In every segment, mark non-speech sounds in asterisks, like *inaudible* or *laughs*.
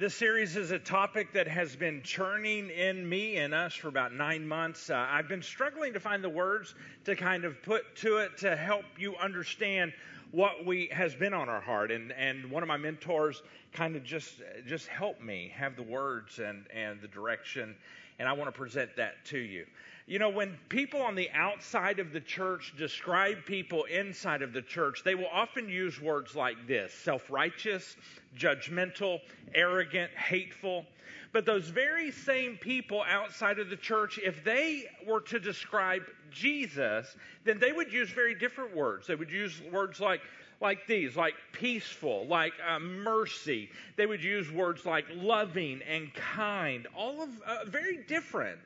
This series is a topic that has been churning in me and us for about nine months. Uh, I've been struggling to find the words to kind of put to it to help you understand what we has been on our heart. And, and one of my mentors kind of just just helped me have the words and, and the direction. And I want to present that to you. You know, when people on the outside of the church describe people inside of the church, they will often use words like this self righteous, judgmental, arrogant, hateful. But those very same people outside of the church, if they were to describe Jesus, then they would use very different words. They would use words like, like these, like peaceful, like uh, mercy. They would use words like loving and kind, all of uh, very different.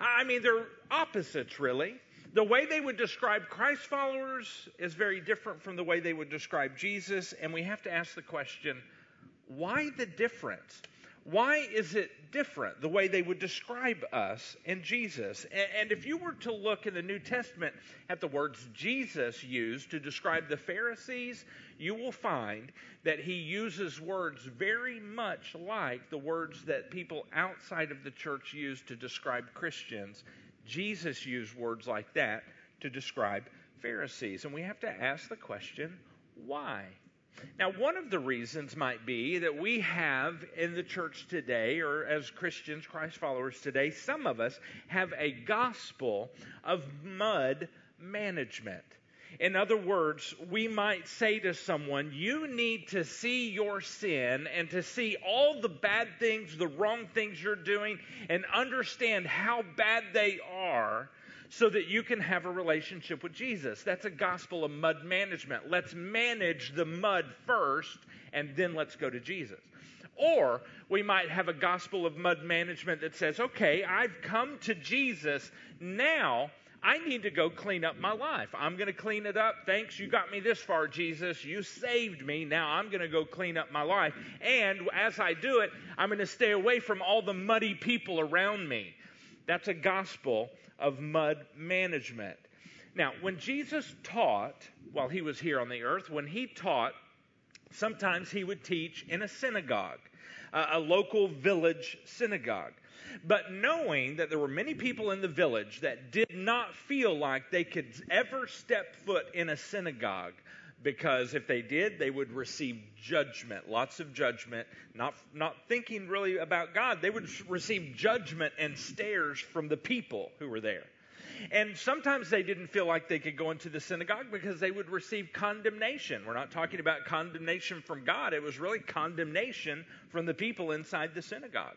I mean, they're opposites, really. The way they would describe Christ followers is very different from the way they would describe Jesus, and we have to ask the question why the difference? Why is it different the way they would describe us and Jesus? And if you were to look in the New Testament at the words Jesus used to describe the Pharisees, you will find that he uses words very much like the words that people outside of the church use to describe Christians. Jesus used words like that to describe Pharisees. And we have to ask the question why? Now, one of the reasons might be that we have in the church today, or as Christians, Christ followers today, some of us have a gospel of mud management. In other words, we might say to someone, You need to see your sin and to see all the bad things, the wrong things you're doing, and understand how bad they are so that you can have a relationship with Jesus. That's a gospel of mud management. Let's manage the mud first, and then let's go to Jesus. Or we might have a gospel of mud management that says, okay, I've come to Jesus. Now I need to go clean up my life. I'm going to clean it up. Thanks, you got me this far, Jesus. You saved me. Now I'm going to go clean up my life. And as I do it, I'm going to stay away from all the muddy people around me. That's a gospel of mud management. Now, when Jesus taught while he was here on the earth, when he taught, sometimes he would teach in a synagogue, a local village synagogue. But knowing that there were many people in the village that did not feel like they could ever step foot in a synagogue, because if they did, they would receive judgment, lots of judgment, not, not thinking really about God. They would receive judgment and stares from the people who were there. And sometimes they didn't feel like they could go into the synagogue because they would receive condemnation. We're not talking about condemnation from God, it was really condemnation from the people inside the synagogue.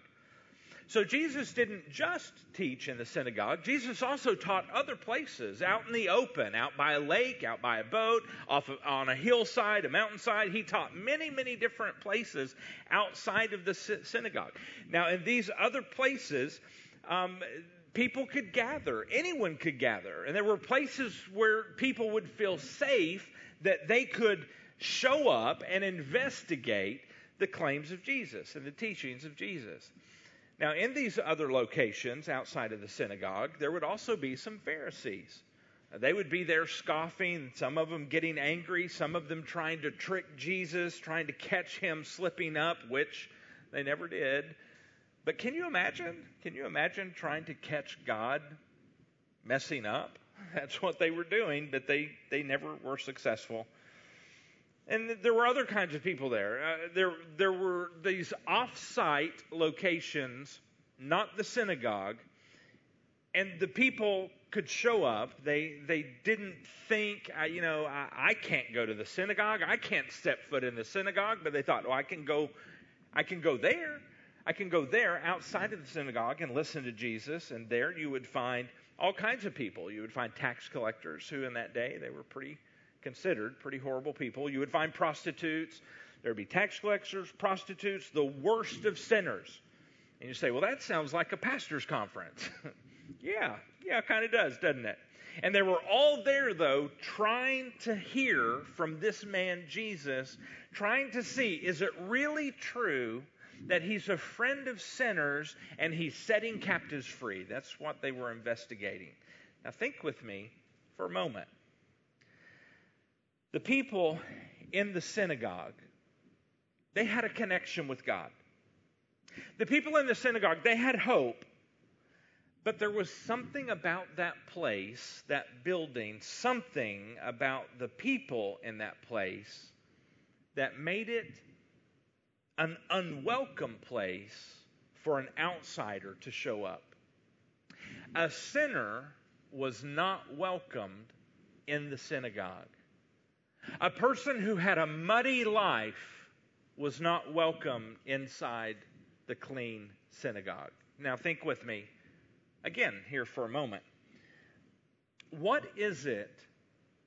So Jesus didn't just teach in the synagogue. Jesus also taught other places, out in the open, out by a lake, out by a boat, off of, on a hillside, a mountainside. He taught many, many different places outside of the synagogue. Now, in these other places, um, people could gather. Anyone could gather. And there were places where people would feel safe that they could show up and investigate the claims of Jesus and the teachings of Jesus. Now, in these other locations outside of the synagogue, there would also be some Pharisees. They would be there scoffing, some of them getting angry, some of them trying to trick Jesus, trying to catch him slipping up, which they never did. But can you imagine? Can you imagine trying to catch God messing up? *laughs* That's what they were doing, but they, they never were successful. And there were other kinds of people there. Uh, there, there were these off-site locations, not the synagogue, and the people could show up. They they didn't think, you know, I, I, can't go to the synagogue. I can't step foot in the synagogue. But they thought, well, I can go, I can go there. I can go there outside of the synagogue and listen to Jesus. And there you would find all kinds of people. You would find tax collectors who, in that day, they were pretty considered pretty horrible people. You would find prostitutes, there would be tax collectors, prostitutes, the worst of sinners. And you say, well, that sounds like a pastor's conference. *laughs* yeah, yeah, kind of does, doesn't it? And they were all there, though, trying to hear from this man, Jesus, trying to see is it really true that he's a friend of sinners and he's setting captives free? That's what they were investigating. Now, think with me for a moment. The people in the synagogue, they had a connection with God. The people in the synagogue, they had hope, but there was something about that place, that building, something about the people in that place that made it an unwelcome place for an outsider to show up. A sinner was not welcomed in the synagogue. A person who had a muddy life was not welcome inside the clean synagogue. Now, think with me again here for a moment. What is it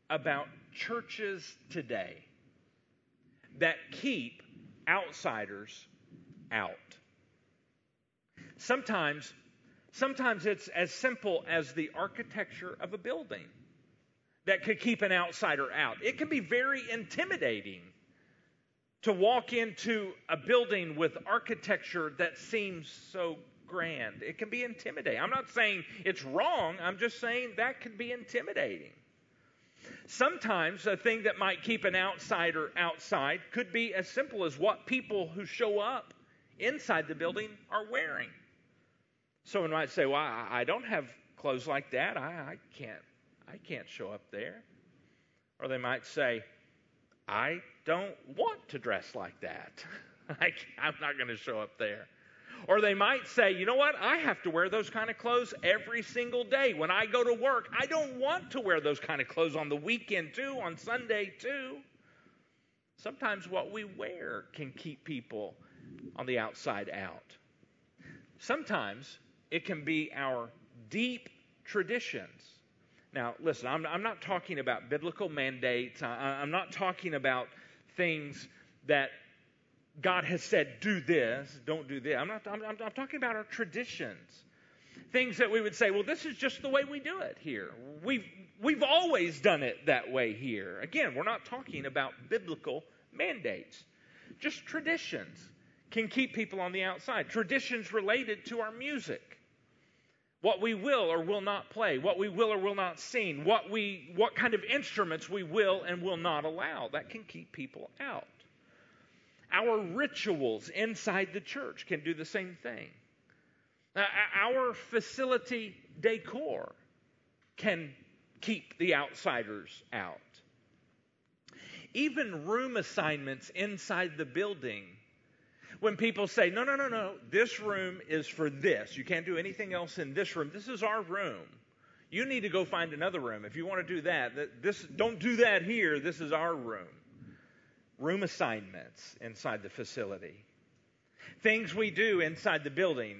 about churches today that keep outsiders out? Sometimes, sometimes it's as simple as the architecture of a building that could keep an outsider out. It can be very intimidating to walk into a building with architecture that seems so grand. It can be intimidating. I'm not saying it's wrong, I'm just saying that can be intimidating. Sometimes a thing that might keep an outsider outside could be as simple as what people who show up inside the building are wearing. Someone might say, Well, I don't have clothes like that. I, I can't I can't show up there. Or they might say, I don't want to dress like that. *laughs* I, I'm not going to show up there. Or they might say, you know what? I have to wear those kind of clothes every single day. When I go to work, I don't want to wear those kind of clothes on the weekend too, on Sunday too. Sometimes what we wear can keep people on the outside out. Sometimes it can be our deep traditions now, listen, I'm, I'm not talking about biblical mandates. I, I'm not talking about things that God has said, do this, don't do this. I'm, not, I'm, I'm, talking about our traditions. Things that we would say, well, this is just the way we do it here. We've, we've always done it that way here. Again, we're not talking about biblical mandates, just traditions can keep people on the outside. Traditions related to our music what we will or will not play, what we will or will not sing, what, we, what kind of instruments we will and will not allow. That can keep people out. Our rituals inside the church can do the same thing. our facility decor can keep the outsiders out. Even room assignments inside the building when people say, no, no, no, no, this room is for this. You can't do anything else in this room. This is our room. You need to go find another room. If you want to do that, this, don't do that here. This is our room. Room assignments inside the facility. Things we do inside the building.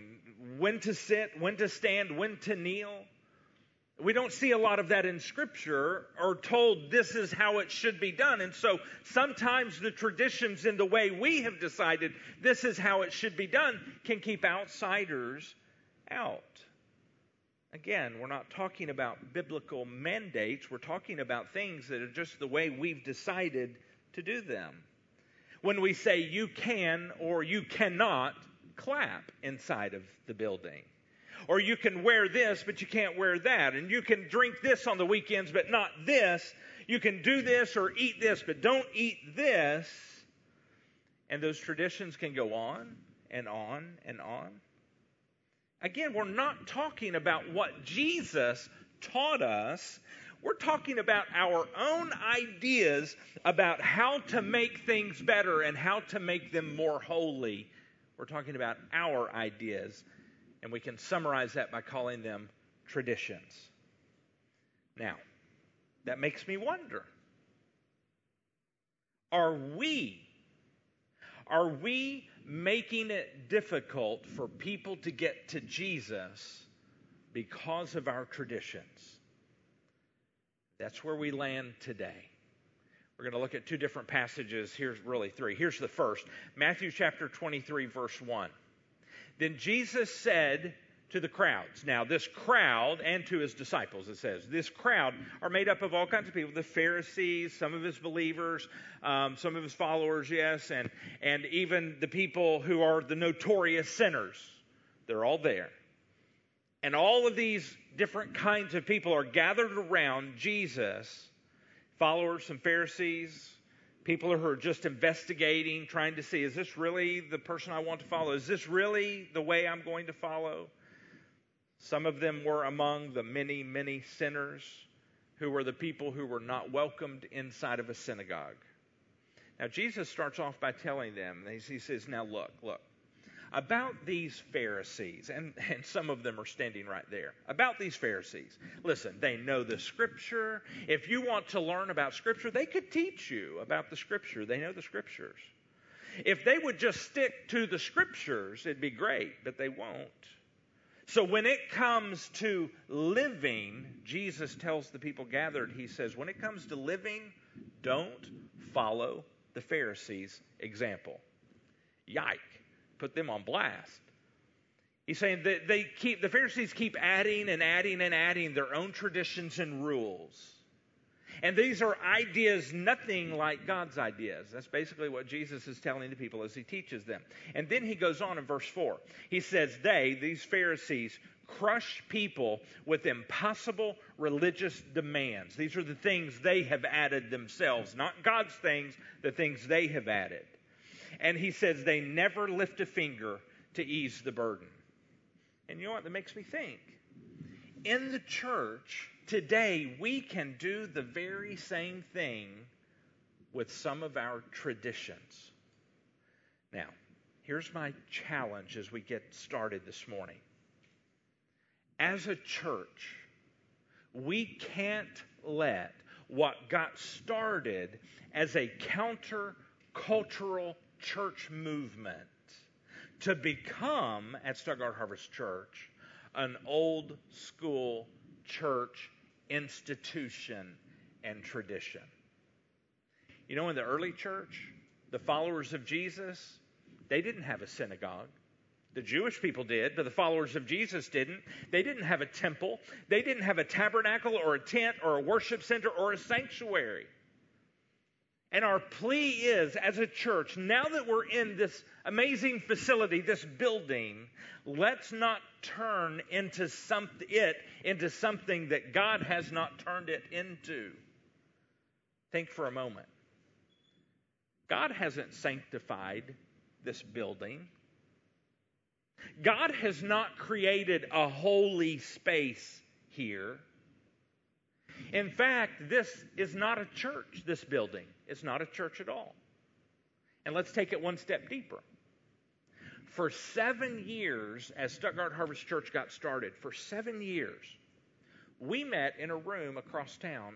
When to sit, when to stand, when to kneel. We don't see a lot of that in Scripture or told this is how it should be done. And so sometimes the traditions in the way we have decided this is how it should be done can keep outsiders out. Again, we're not talking about biblical mandates, we're talking about things that are just the way we've decided to do them. When we say you can or you cannot clap inside of the building or you can wear this, but you can't wear that. And you can drink this on the weekends, but not this. You can do this or eat this, but don't eat this. And those traditions can go on and on and on. Again, we're not talking about what Jesus taught us. We're talking about our own ideas about how to make things better and how to make them more holy. We're talking about our ideas and we can summarize that by calling them traditions. Now, that makes me wonder are we are we making it difficult for people to get to Jesus because of our traditions? That's where we land today. We're going to look at two different passages. Here's really three. Here's the first Matthew chapter 23, verse 1. Then Jesus said to the crowds. Now, this crowd, and to his disciples, it says, this crowd are made up of all kinds of people the Pharisees, some of his believers, um, some of his followers, yes, and, and even the people who are the notorious sinners. They're all there. And all of these different kinds of people are gathered around Jesus, followers, some Pharisees, People who are just investigating, trying to see is this really the person I want to follow? Is this really the way I'm going to follow? Some of them were among the many, many sinners who were the people who were not welcomed inside of a synagogue. Now, Jesus starts off by telling them, he says, Now look, look, about these Pharisees, and, and some of them are standing right there, about these Pharisees. Listen, they know the Scripture. If you want to learn about Scripture, they could teach you about the Scripture. They know the Scriptures. If they would just stick to the Scriptures, it'd be great, but they won't. So when it comes to living, Jesus tells the people gathered, He says, when it comes to living, don't follow the Pharisees' example. Yike put them on blast. He's saying that they keep the Pharisees keep adding and adding and adding their own traditions and rules. And these are ideas nothing like God's ideas. That's basically what Jesus is telling the people as he teaches them. And then he goes on in verse 4. He says, They, these Pharisees, crush people with impossible religious demands. These are the things they have added themselves, not God's things, the things they have added. And he says they never lift a finger to ease the burden. And you know what? That makes me think. In the church today, we can do the very same thing with some of our traditions. Now, here's my challenge as we get started this morning. As a church, we can't let what got started as a counter cultural church movement to become, at Stuttgart Harvest Church, an old school church institution and tradition. You know, in the early church, the followers of Jesus, they didn't have a synagogue. The Jewish people did, but the followers of Jesus didn't. They didn't have a temple. They didn't have a tabernacle or a tent or a worship center or a sanctuary. And our plea is, as a church, now that we're in this amazing facility, this building, let's not turn into some, it into something that God has not turned it into. Think for a moment. God hasn't sanctified this building. God has not created a holy space here. In fact, this is not a church, this building. It's not a church at all. And let's take it one step deeper. For seven years, as Stuttgart Harvest Church got started, for seven years, we met in a room across town.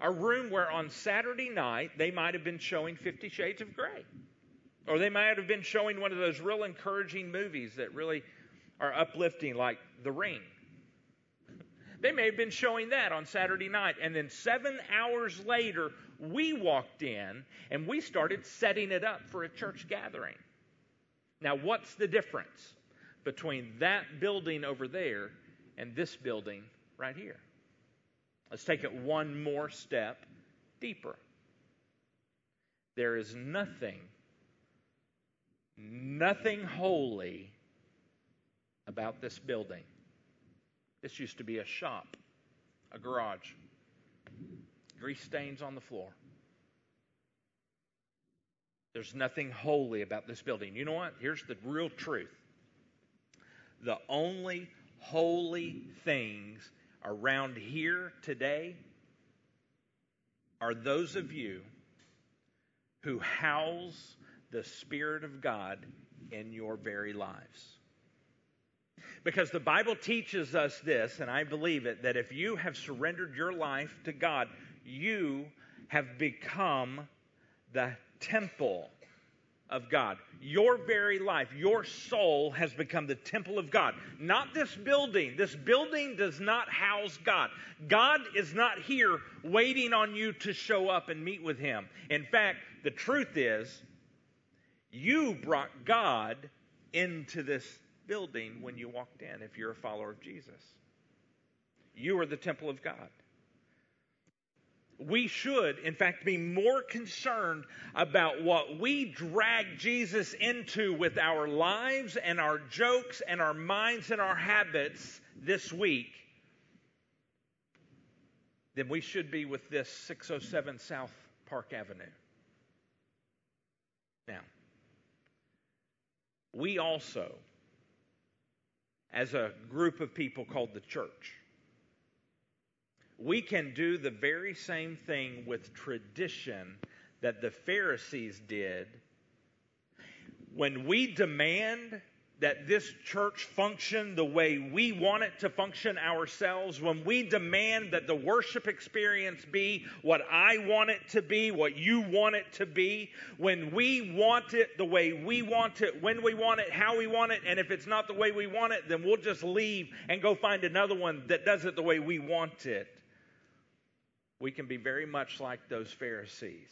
A room where on Saturday night they might have been showing Fifty Shades of Grey. Or they might have been showing one of those real encouraging movies that really are uplifting, like The Ring. They may have been showing that on Saturday night. And then seven hours later, we walked in and we started setting it up for a church gathering. Now, what's the difference between that building over there and this building right here? Let's take it one more step deeper. There is nothing, nothing holy about this building. This used to be a shop, a garage. Grease stains on the floor. There's nothing holy about this building. You know what? Here's the real truth. The only holy things around here today are those of you who house the Spirit of God in your very lives. Because the Bible teaches us this, and I believe it, that if you have surrendered your life to God, you have become the temple of God. Your very life, your soul has become the temple of God. Not this building. This building does not house God. God is not here waiting on you to show up and meet with Him. In fact, the truth is, you brought God into this building when you walked in if you're a follower of Jesus. You are the temple of God. We should, in fact, be more concerned about what we drag Jesus into with our lives and our jokes and our minds and our habits this week than we should be with this 607 South Park Avenue. Now, we also, as a group of people called the church, we can do the very same thing with tradition that the Pharisees did. When we demand that this church function the way we want it to function ourselves, when we demand that the worship experience be what I want it to be, what you want it to be, when we want it the way we want it, when we want it, how we want it, and if it's not the way we want it, then we'll just leave and go find another one that does it the way we want it. We can be very much like those Pharisees.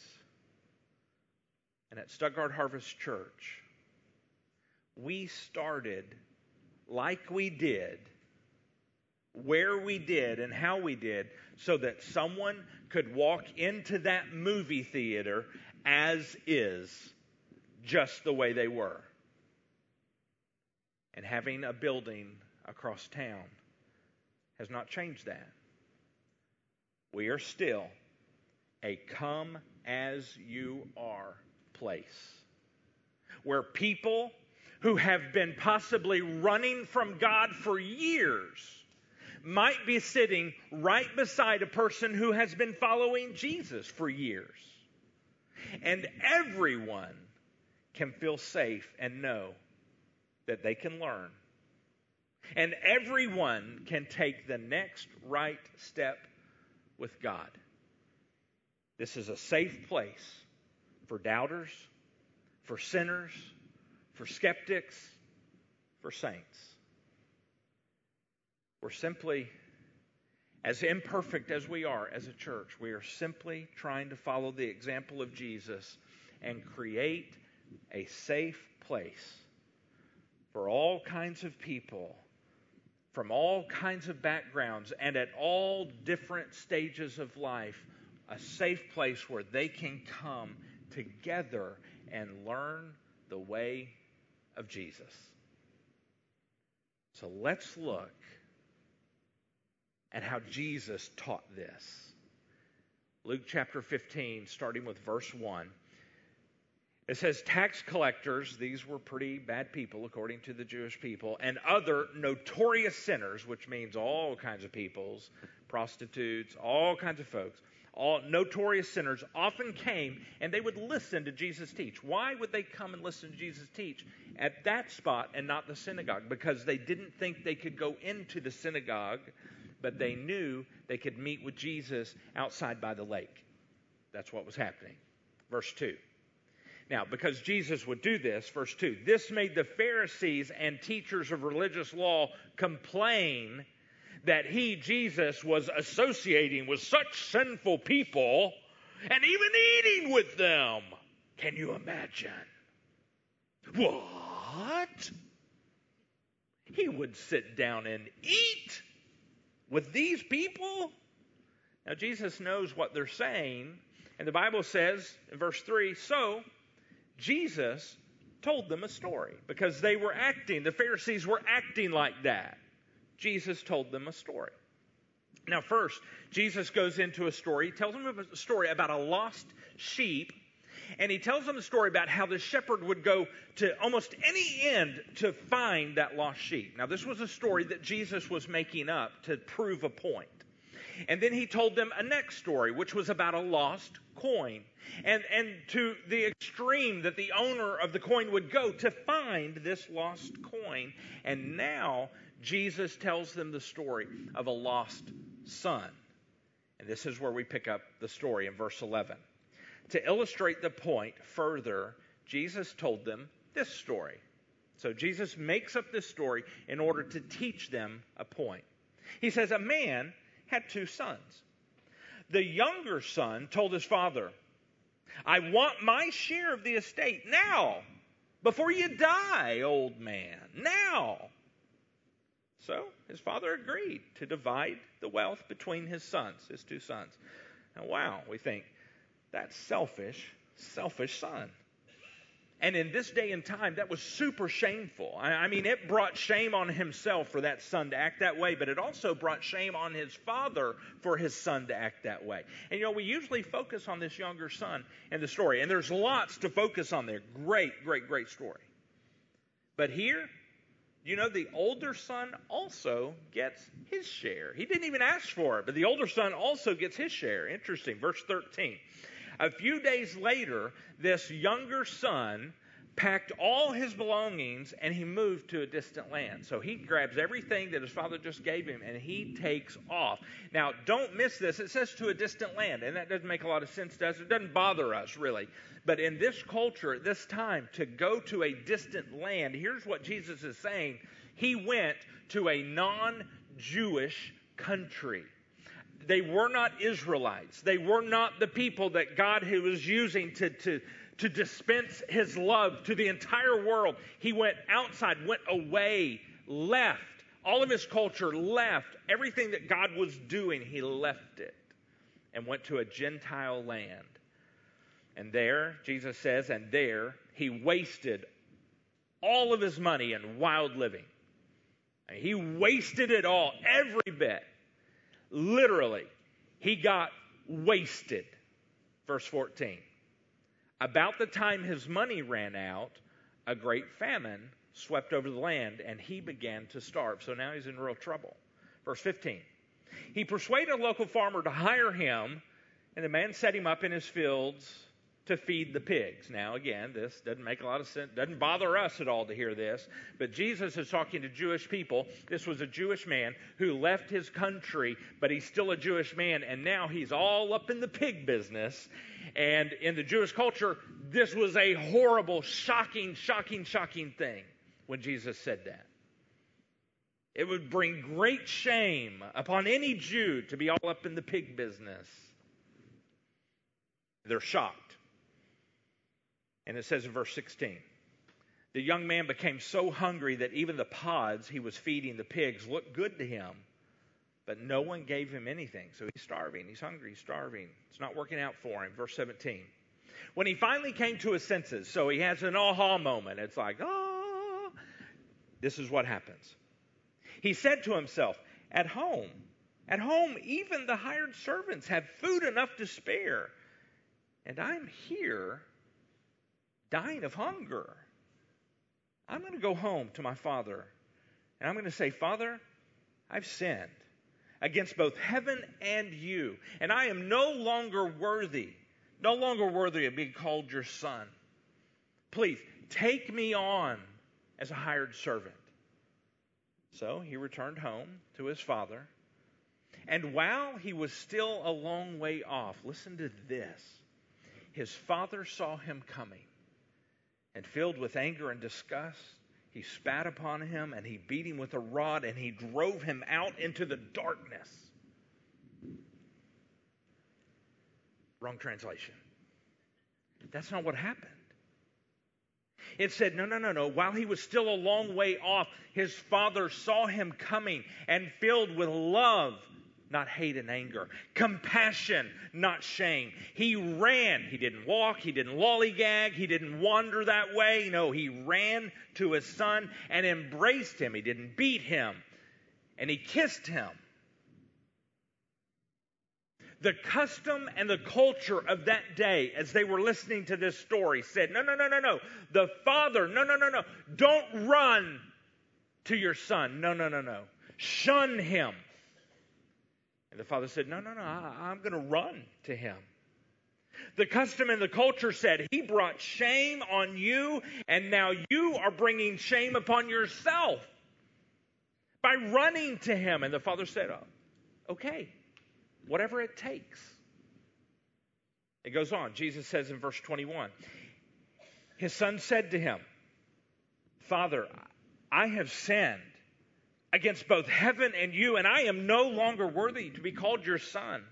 And at Stuttgart Harvest Church, we started like we did, where we did, and how we did, so that someone could walk into that movie theater as is, just the way they were. And having a building across town has not changed that. We are still a come as you are place where people who have been possibly running from God for years might be sitting right beside a person who has been following Jesus for years. And everyone can feel safe and know that they can learn. And everyone can take the next right step with God. This is a safe place for doubters, for sinners, for skeptics, for saints. We're simply, as imperfect as we are as a church, we are simply trying to follow the example of Jesus and create a safe place for all kinds of people from all kinds of backgrounds and at all different stages of life, a safe place where they can come together and learn the way of Jesus. So let's look at how Jesus taught this. Luke chapter 15, starting with verse 1. It says, tax collectors, these were pretty bad people according to the Jewish people, and other notorious sinners, which means all kinds of peoples, prostitutes, all kinds of folks, all notorious sinners often came and they would listen to Jesus teach. Why would they come and listen to Jesus teach at that spot and not the synagogue? Because they didn't think they could go into the synagogue, but they knew they could meet with Jesus outside by the lake. That's what was happening. Verse 2. Now, because Jesus would do this, verse 2, this made the Pharisees and teachers of religious law complain that he, Jesus, was associating with such sinful people and even eating with them. Can you imagine? What? He would sit down and eat with these people? Now, Jesus knows what they're saying, and the Bible says in verse 3 so Jesus told them a story because they were acting, the Pharisees were acting like that. Jesus told them a story. Now, first, Jesus goes into a story. He tells them a story about a lost sheep, and he tells them a story about how the shepherd would go to almost any end to find that lost sheep. Now, this was a story that Jesus was making up to prove a point. And then he told them a next story, which was about a lost coin. And, and to the extreme that the owner of the coin would go to find this lost coin. And now Jesus tells them the story of a lost son. And this is where we pick up the story in verse 11. To illustrate the point further, Jesus told them this story. So Jesus makes up this story in order to teach them a point. He says, A man had two sons. The younger son told his father, I want my share of the estate now, before you die, old man, now. So his father agreed to divide the wealth between his sons, his two sons. Now, wow, we think, that's selfish, selfish son. And in this day and time, that was super shameful. I mean, it brought shame on himself for that son to act that way, but it also brought shame on his father for his son to act that way. And you know, we usually focus on this younger son in the story, and there's lots to focus on there. Great, great, great story. But here, you know, the older son also gets his share. He didn't even ask for it, but the older son also gets his share. Interesting. Verse 13. A few days later, this younger son packed all his belongings and he moved to a distant land. So he grabs everything that his father just gave him and he takes off. Now, don't miss this. It says to a distant land, and that doesn't make a lot of sense, does it? It doesn't bother us, really. But in this culture, at this time, to go to a distant land, here's what Jesus is saying He went to a non Jewish country they were not Israelites. They were not the people that God who was using to, to, to dispense his love to the entire world. He went outside, went away, left. All of his culture left. Everything that God was doing, he left it and went to a Gentile land. And there, Jesus says, and there he wasted all of his money in wild living. He wasted it all, every bit. Literally, he got wasted. Verse 14. About the time his money ran out, a great famine swept over the land and he began to starve. So now he's in real trouble. Verse 15. He persuaded a local farmer to hire him, and the man set him up in his fields to feed the pigs. Now, again, this doesn't make a lot of sense, doesn't bother us at all to hear this, but Jesus is talking to Jewish people. This was a Jewish man who left his country, but he's still a Jewish man, and now he's all up in the pig business. And in the Jewish culture, this was a horrible, shocking, shocking, shocking thing when Jesus said that. It would bring great shame upon any Jew to be all up in the pig business. They're shocked. And it says in verse 16 the young man became so hungry that even the pods he was feeding the pigs looked good to him, but no one gave him anything. So he's starving. He's hungry. He's starving. It's not working out for him. Verse 17. When he finally came to his senses, so he has an aha moment. It's like, oh, this is what happens. He said to himself, At home, at home, even the hired servants have food enough to spare. And I'm here dying of hunger. I'm going to go home to my father and I'm going to say, Father, I've sinned against both heaven and you, and I am no longer worthy, no longer worthy of being called your son. Please take me on as a hired servant. So he returned home to his father. And while he was still a long way off, listen to this. His father saw him coming and filled with anger and disgust, he spat upon him and he beat him with a rod and he drove him out into the darkness. Wrong translation. That's not what happened. It said, no, no, no, no. While he was still a long way off, his father saw him coming and filled with love not hate and anger. Compassion, not shame. He ran. He didn't walk. He didn't lollygag. He didn't wander that way. No, he ran to his son and embraced him. He didn't beat him. And he kissed him. The custom and the culture of that day, as they were listening to this story, said, No, no, no, no, no. The father, no, no, no, no. Don't run to your son. No, no, no, no. Shun him and the father said, No, no, no, I, am going to run to him. The custom and the culture said, He brought shame on you, and now you are bringing shame upon yourself by running to him. And the father said, oh, Okay, whatever it takes. It goes on. Jesus says in verse 21 His son said to him, Father, I have sinned against both heaven and you, and I am no longer worthy to be called your son.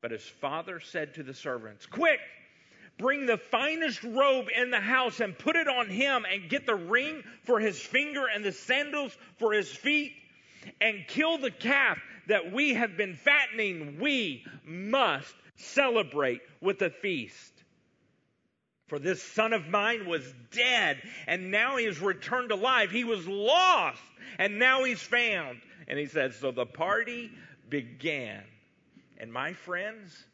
But his father said to the servants, Quick, bring the finest robe in the house and put it on him, and get the ring for his finger and the sandals for his feet, and kill the calf that we have been fattening. We must celebrate with a feast. For this son of mine was dead, and now he is returned alive. He was lost, and now he's found. And he says, So the party began. And my friends,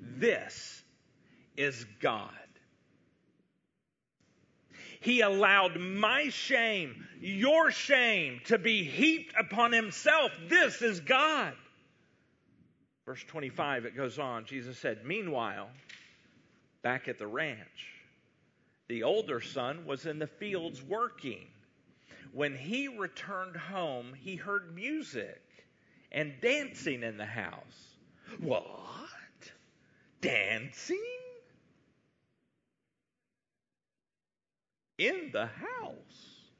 this is God. He allowed my shame, your shame, to be heaped upon himself. This is God. Verse 25, it goes on. Jesus said, Meanwhile, back at the ranch, the older son was in the fields working. When he returned home, he heard music and dancing in the house. What? Dancing? In the house.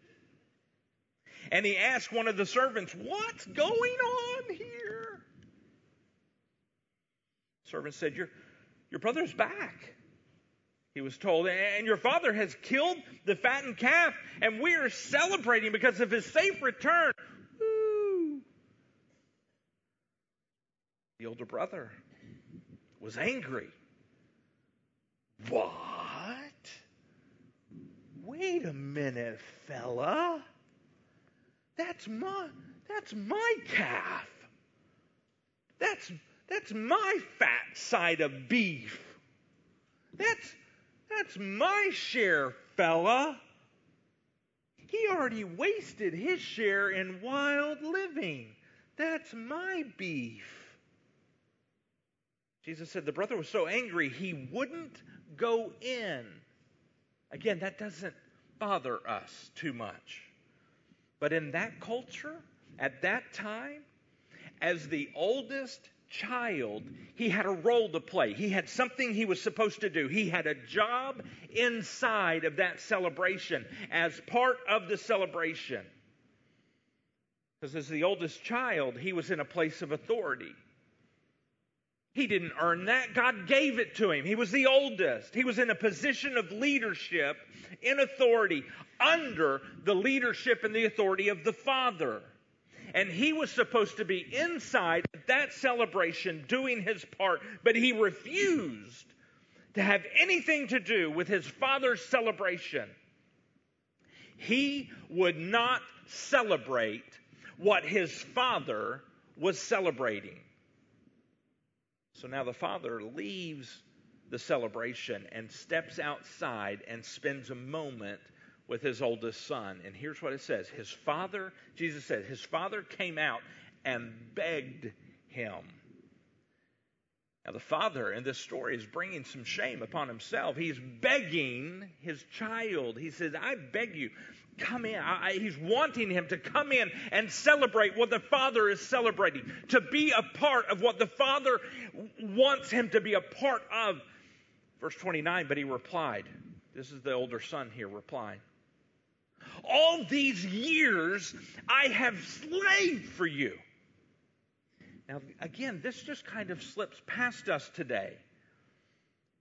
And he asked one of the servants, What's going on here? The servant said, Your, your brother's back. He was told, and your father has killed the fattened calf, and we are celebrating because of his safe return. The older brother was angry. What? Wait a minute, fella. That's my that's my calf. That's that's my fat side of beef. That's that's my share, fella. He already wasted his share in wild living. That's my beef. Jesus said the brother was so angry he wouldn't go in. Again, that doesn't bother us too much. But in that culture, at that time, as the oldest child, he had a role to play. He had something he was supposed to do. He had a job inside of that celebration as part of the celebration. Because as the oldest child, he was in a place of authority. He didn't earn that. God gave it to him. He was the oldest. He was in a position of leadership in authority under the leadership and the authority of the Father. And he was supposed to be inside that celebration doing his part, but he refused to have anything to do with his father's celebration. He would not celebrate what his father was celebrating. So now the father leaves the celebration and steps outside and spends a moment with his oldest son. And here's what it says His father, Jesus said, his father came out and begged him. Now, the father in this story is bringing some shame upon himself. He's begging his child. He says, I beg you, come in. I, he's wanting him to come in and celebrate what the father is celebrating, to be a part of what the father wants him to be a part of. Verse 29, but he replied, This is the older son here replying. All these years I have slaved for you. Now, again, this just kind of slips past us today.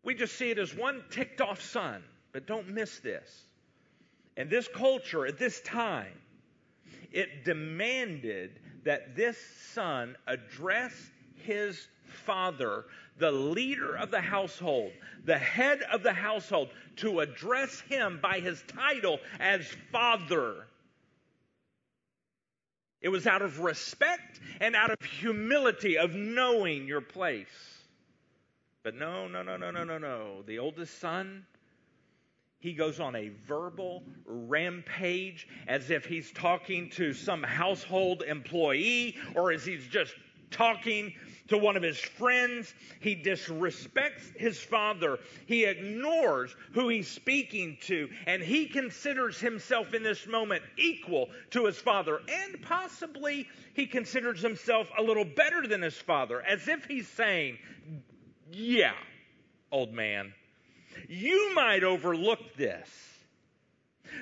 We just see it as one ticked off son, but don't miss this. In this culture, at this time, it demanded that this son address his father, the leader of the household, the head of the household, to address him by his title as father. It was out of respect and out of humility of knowing your place. But no, no, no, no, no, no, no. The oldest son, he goes on a verbal rampage as if he's talking to some household employee or as he's just talking to one of his friends. He disrespects his father. He ignores who he's speaking to. And he considers himself in this moment equal to his father. And possibly he considers himself a little better than his father, as if he's saying, Yeah, old man, you might overlook this,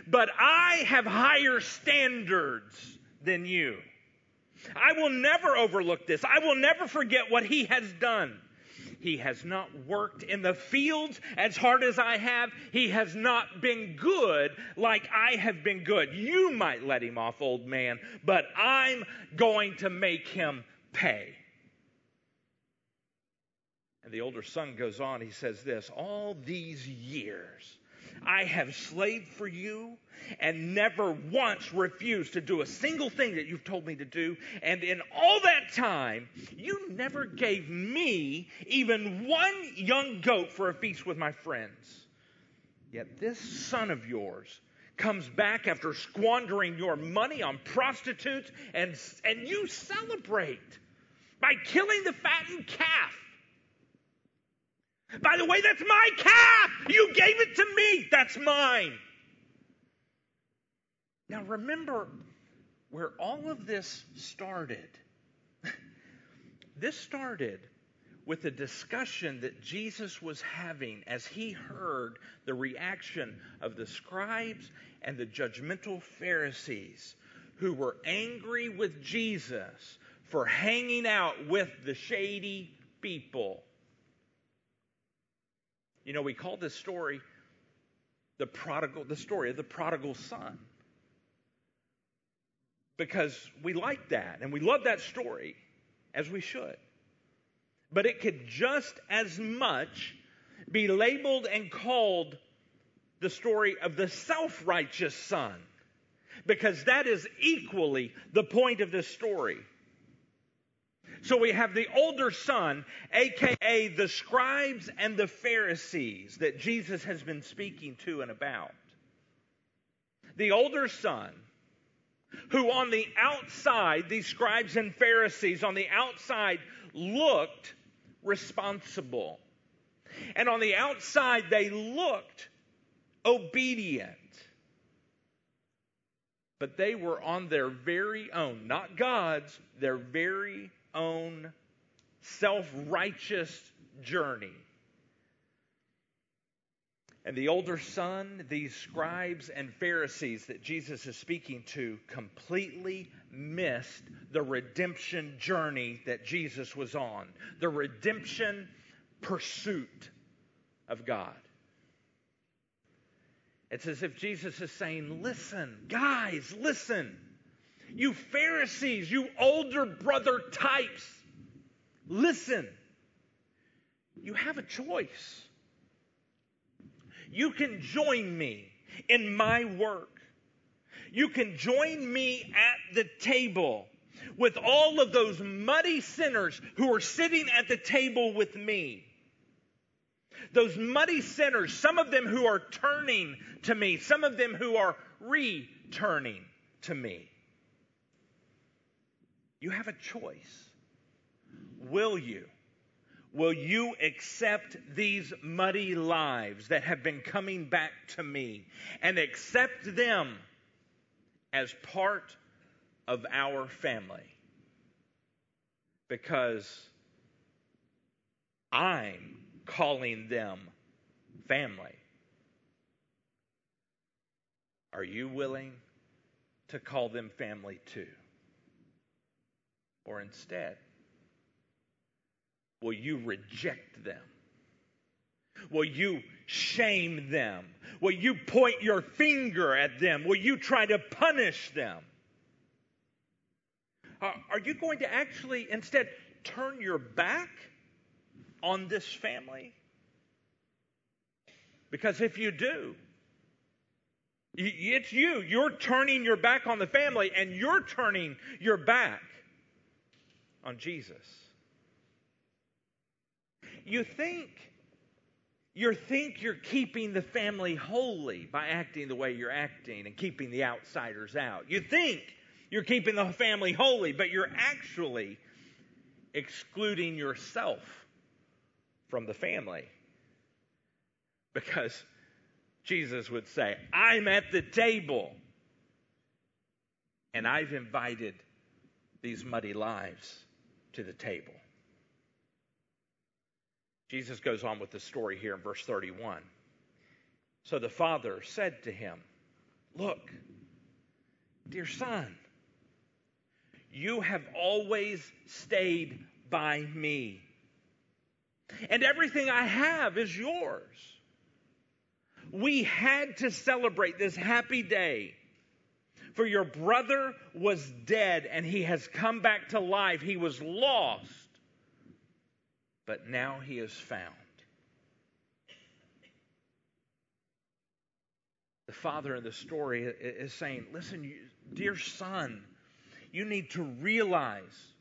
but I have higher standards than you. I will never overlook this. I will never forget what he has done. He has not worked in the fields as hard as I have. He has not been good like I have been good. You might let him off, old man, but I'm going to make him pay. And the older son goes on, he says this All these years I have slaved for you and never once refused to do a single thing that you've told me to do. And in all that time, you never gave me even one young goat for a feast with my friends. Yet this son of yours comes back after squandering your money on prostitutes, and, and you celebrate by killing the fattened calf. By the way, that's my calf. You gave it to me. That's mine. Now remember where all of this started. *laughs* this started with a discussion that Jesus was having as he heard the reaction of the scribes and the judgmental Pharisees who were angry with Jesus for hanging out with the shady people. You know, we call this story the prodigal the story of the prodigal son. Because we like that and we love that story as we should. But it could just as much be labeled and called the story of the self righteous son, because that is equally the point of this story. So we have the older son, aka the scribes and the Pharisees that Jesus has been speaking to and about. The older son, who on the outside, these scribes and Pharisees on the outside looked responsible. And on the outside, they looked obedient. But they were on their very own, not God's, their very own self righteous journey. And the older son, these scribes and Pharisees that Jesus is speaking to, completely missed the redemption journey that Jesus was on, the redemption pursuit of God. It's as if Jesus is saying, Listen, guys, listen. You Pharisees, you older brother types, listen. You have a choice. You can join me in my work. You can join me at the table with all of those muddy sinners who are sitting at the table with me. Those muddy sinners, some of them who are turning to me, some of them who are returning to me. You have a choice. Will you? Will you accept these muddy lives that have been coming back to me and accept them as part of our family? Because I'm calling them family. Are you willing to call them family too? Or instead, will you reject them? Will you shame them? Will you point your finger at them? Will you try to punish them? Uh, are you going to actually instead turn your back on this family? Because if you do, it's you. You're turning your back on the family and you're turning your back on Jesus. You think you think you're keeping the family holy by acting the way you're acting and keeping the outsiders out. You think you're keeping the family holy, but you're actually excluding yourself from the family. Because Jesus would say, I'm at the table and I've invited these muddy lives to the table. Jesus goes on with the story here in verse 31. So the father said to him, Look, dear son, you have always stayed by me, and everything I have is yours. We had to celebrate this happy day for your brother was dead and he has come back to life. He was lost, but now he is found. The father in the story is saying, Listen, dear son, you need to realize,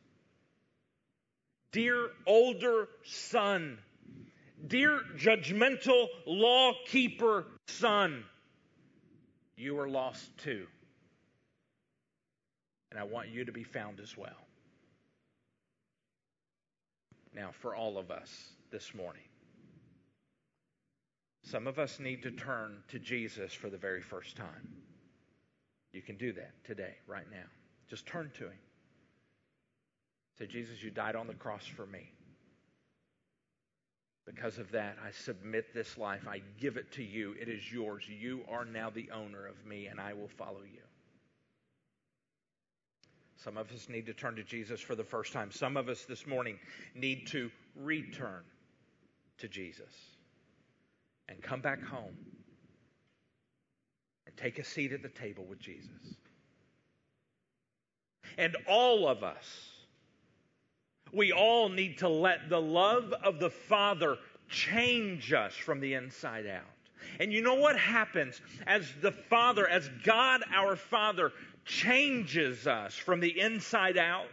dear older son, dear judgmental law keeper son, you are lost too. And I want you to be found as well. Now, for all of us this morning, some of us need to turn to Jesus for the very first time. You can do that today, right now. Just turn to Him. Say, Jesus, you died on the cross for me. Because of that, I submit this life. I give it to you. It is yours. You are now the owner of me, and I will follow you. Some of us need to turn to Jesus for the first time. Some of us this morning need to return to Jesus and come back home and take a seat at the table with Jesus. And all of us, we all need to let the love of the Father change us from the inside out. And you know what happens as the Father, as God our Father, changes us from the inside out?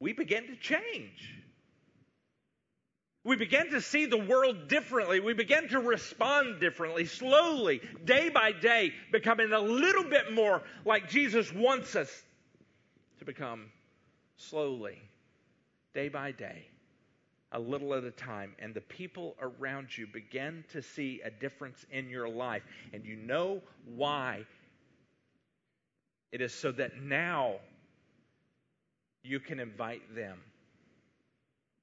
We begin to change. We begin to see the world differently. We begin to respond differently, slowly, day by day, becoming a little bit more like Jesus wants us to become slowly, day by day, a little at a time. And the people around you begin to see a difference in your life. And you know why. It is so that now you can invite them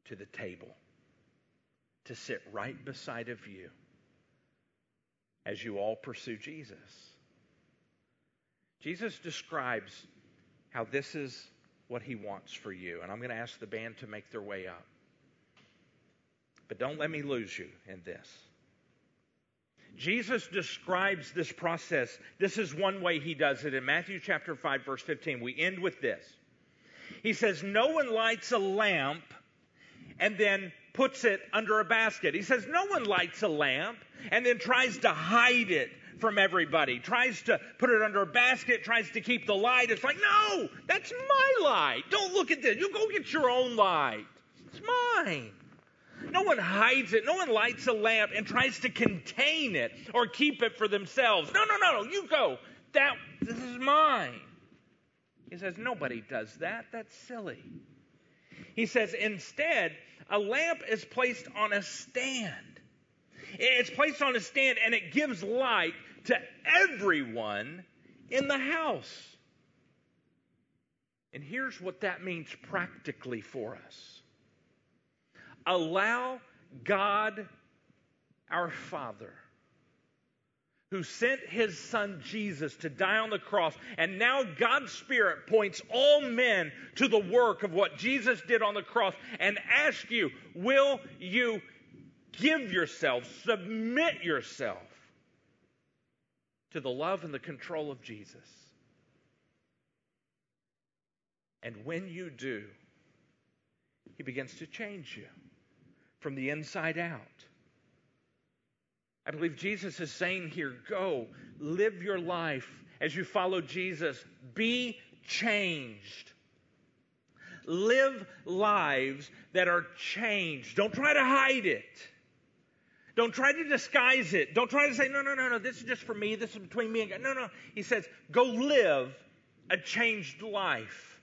to the table to sit right beside of you as you all pursue Jesus. Jesus describes how this is what he wants for you. And I'm going to ask the band to make their way up. But don't let me lose you in this. Jesus describes this process. This is one way he does it in Matthew chapter 5 verse 15. We end with this. He says, "No one lights a lamp and then puts it under a basket. He says, No one lights a lamp and then tries to hide it from everybody, tries to put it under a basket, tries to keep the light. It's like, No, that's my light. Don't look at this. You go get your own light. It's mine. No one hides it. No one lights a lamp and tries to contain it or keep it for themselves. No, no, no, no. You go. That this is mine. He says nobody does that. That's silly. He says instead a lamp is placed on a stand. It's placed on a stand and it gives light to everyone in the house. And here's what that means practically for us allow God, our Father, who sent his son Jesus to die on the cross. And now God's Spirit points all men to the work of what Jesus did on the cross and ask you, will you give yourself, submit yourself to the love and the control of Jesus? And when you do, he begins to change you from the inside out. I believe Jesus is saying here go, live your life as you follow Jesus, be changed. Live lives that are changed. Don't try to hide it. Don't try to disguise it. Don't try to say, no, no, no, no, this is just for me. This is between me and God. No, no. He says, go live a changed life.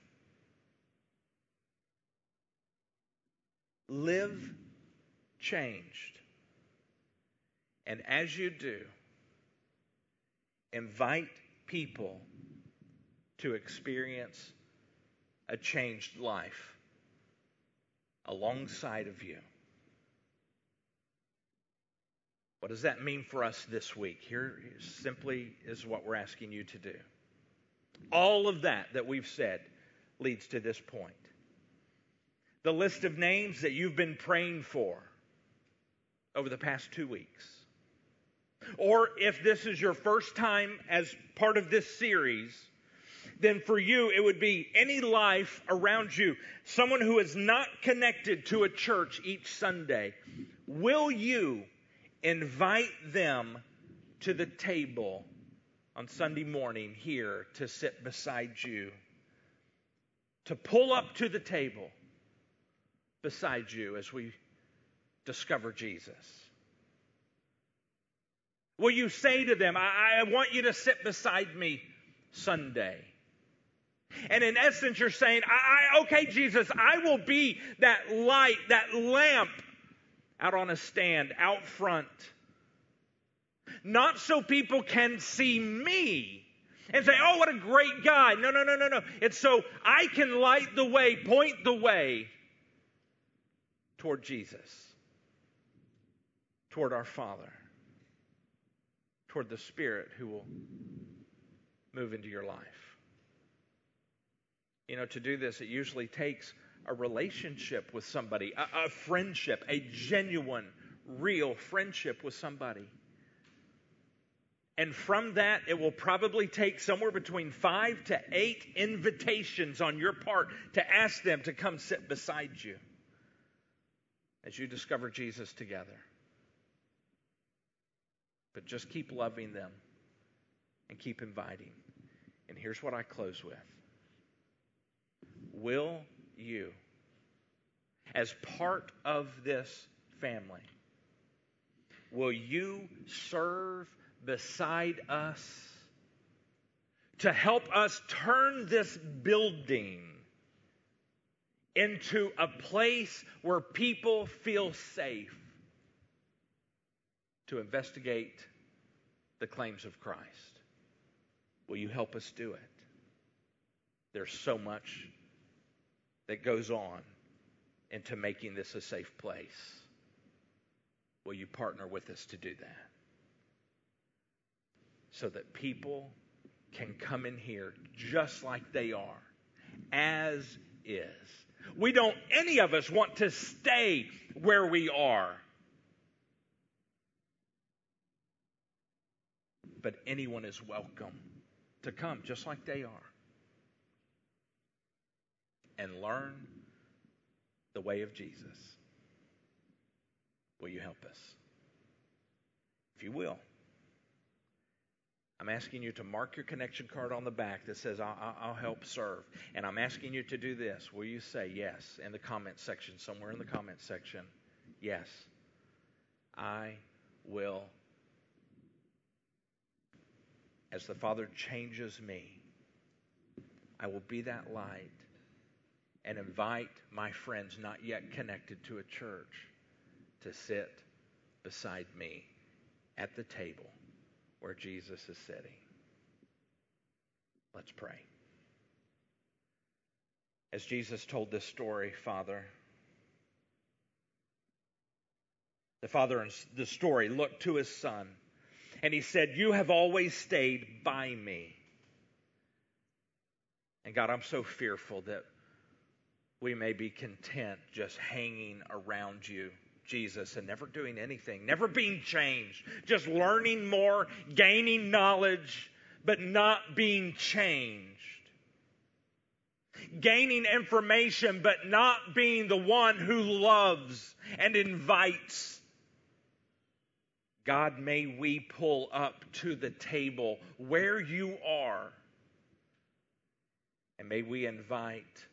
Live changed. And as you do, invite people to experience a changed life alongside of you. What does that mean for us this week? Here simply is what we're asking you to do. All of that that we've said leads to this point. The list of names that you've been praying for over the past two weeks or if this is your first time as part of this series, then for you it would be any life around you, someone who is not connected to a church each Sunday. Will you invite them to the table on Sunday morning here to sit beside you? To pull up to the table beside you as we discover Jesus? Will you say to them, I, I want you to sit beside me Sunday? And in essence, you're saying, I, I, okay, Jesus, I will be that light, that lamp out on a stand, out front. Not so people can see me and say, oh, what a great guy. No, no, no, no, no. It's so I can light the way, point the way toward Jesus, toward our Father, toward the Spirit who will move into your life. You know, to do this, it usually takes a relationship with somebody, a, a friendship, a genuine, real friendship with somebody. And from that, it will probably take somewhere between five to eight invitations on your part to ask them to come sit beside you as you discover Jesus together. But just keep loving them and keep inviting. And here's what I close with Will you, as part of this family, will you serve beside us to help us turn this building into a place where people feel safe to investigate the claims of Christ. Will you help us do it? There's so much that goes on into making this a safe place. Will you partner with us to do that? So that people can come in here just like they are, as is we don't, any of us, want to stay where we are. But anyone is welcome to come just like they are and learn the way of Jesus. Will you help us? If you will. I'm asking you to mark your connection card on the back that says, I'll, I'll, help serve. And I'm asking you to do this. Will you say yes in the comment section, somewhere in the comment section? Yes. I will. As the Father changes me, I will be that light and invite my friends not yet connected to a church to sit beside me at the table where Jesus is sitting. Let's pray. As Jesus told this story, Father, the father in the story looked to his son and he said, You have always stayed by me. And God, I'm so fearful that we may be content just hanging around you Jesus and never doing anything, never being changed, just learning more, gaining knowledge, but not being changed. Gaining information, but not being the one who loves and invites. God, may we pull up to the table where you are, and may we invite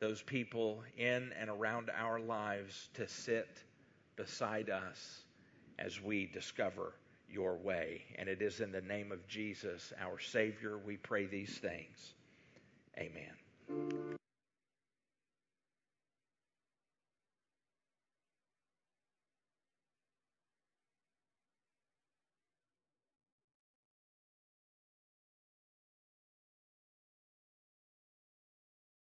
those people in and around our lives to sit beside us as we discover your way. And it is in the name of Jesus, our Savior, we pray these things. Amen.